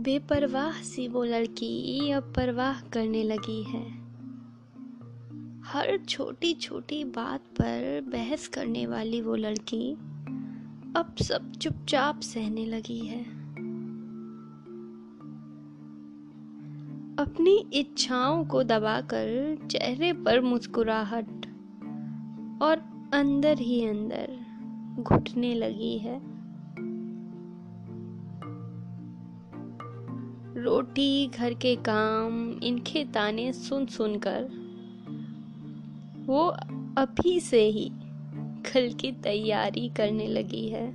बेपरवाह सी वो लड़की अब परवाह करने लगी है। हर छोटी छोटी बात पर बहस करने वाली वो लड़की अब सब चुपचाप सहने लगी है। अपनी इच्छाओं को दबाकर चेहरे पर मुस्कुराहट और अंदर ही अंदर घुटने लगी है। रोटी, घर के काम, इनके ताने सुन सुनकर वो अभी से ही कल की तैयारी करने लगी है।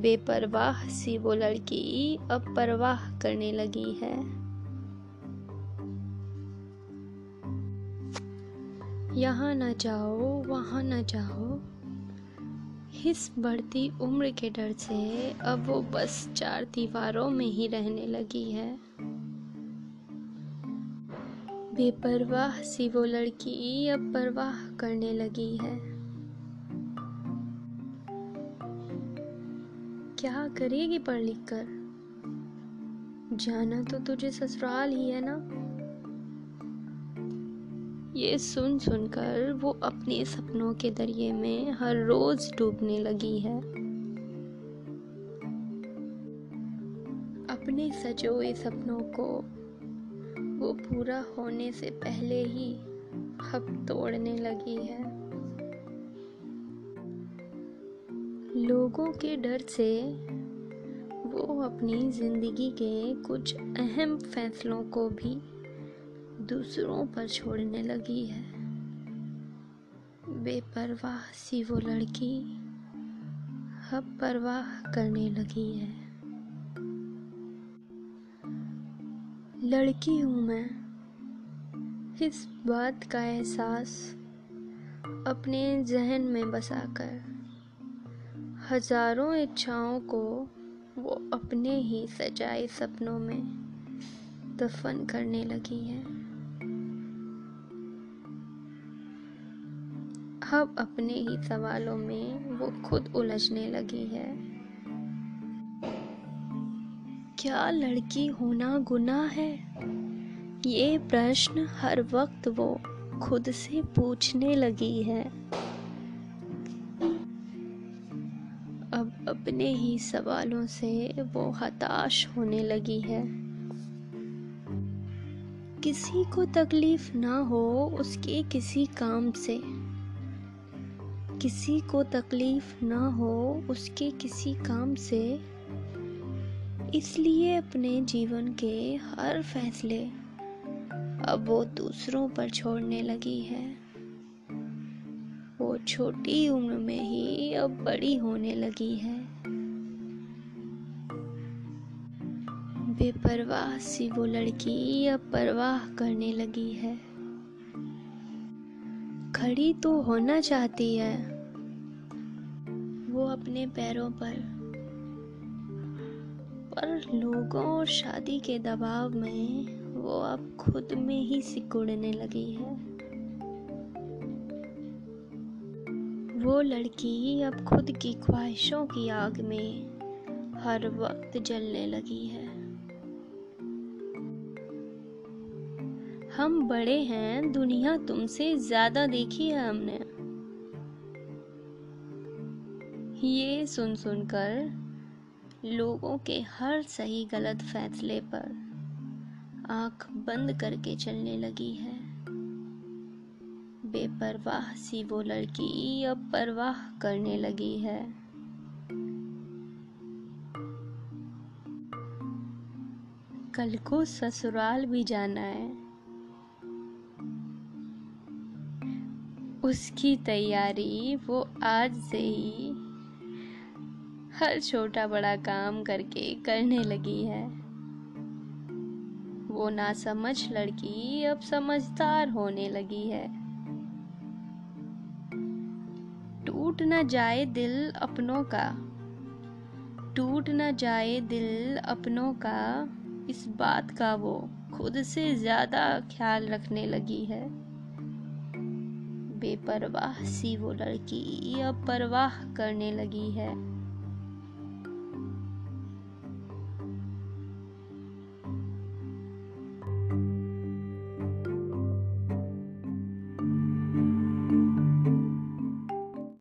बेपरवाह सी वो लड़की अब परवाह करने लगी है। यहाँ न जाओ, वहाँ न जाओ। इस बढ़ती उम्र के डर से अब वो बस चार दीवारों में ही रहने लगी है। बेपरवाह सी वो लड़की अब परवाह करने लगी है। क्या करेगी पढ़ लिख कर? जाना तो तुझे ससुराल ही है ना? ये सुन सुनकर वो अपने सपनों के दरिए में हर रोज डूबने लगी है। अपने सजोए सपनों को वो पूरा होने से पहले ही अब तोड़ने लगी है। लोगों के डर से वो अपनी ज़िंदगी के कुछ अहम फैसलों को भी दूसरों पर छोड़ने लगी है। बेपरवाह सी वो लड़की अब परवाह करने लगी है। लड़की हूँ मैं। इस बात का एहसास अपने जहन में बसाकर हज़ारों इच्छाओं को वो अपने ही सजाए सपनों में दफन करने लगी है। अब अपने ही सवालों में वो खुद उलझने लगी है। क्या लड़की होना गुनाह है? ये प्रश्न हर वक्त वो खुद से पूछने लगी है। अब अपने ही सवालों से वो हताश होने लगी है। किसी को तकलीफ़ ना हो उसके किसी काम से। किसी को तकलीफ़ ना हो, उसके किसी काम से। इसलिए अपने जीवन के हर फैसले अब वो दूसरों पर छोड़ने लगी है। वो छोटी उम्र में ही अब बड़ी होने लगी है। बेपरवाह सी वो लड़की अब परवाह करने लगी है। खड़ी तो होना चाहती है वो अपने पैरों पर। पर लोगों और शादी के दबाव में वो अब खुद में ही सिकुड़ने लगी है। वो लड़की अब खुद की ख्वाहिशों की आग में हर वक्त जलने लगी है। हम बड़े हैं, दुनिया तुमसे ज़्यादा देखी है हमने। ये सुन सुनकर लोगों के हर सही गलत फैसले पर आँख बंद करके चलने लगी है। बेपरवाह सी वो लड़की अब परवाह करने लगी है। कल को ससुराल भी जाना है। उसकी तैयारी वो आज से ही हर छोटा बड़ा काम करके करने लगी है। वो ना समझ लड़की, अब समझदार होने लगी है। टूट न जाए दिल अपनों का, टूट न जाए दिल अपनों का, इस बात का वो खुद से ज़्यादा ख्याल रखने लगी है। बेपरवाह सी वो लड़की, अब परवाह करने लगी है।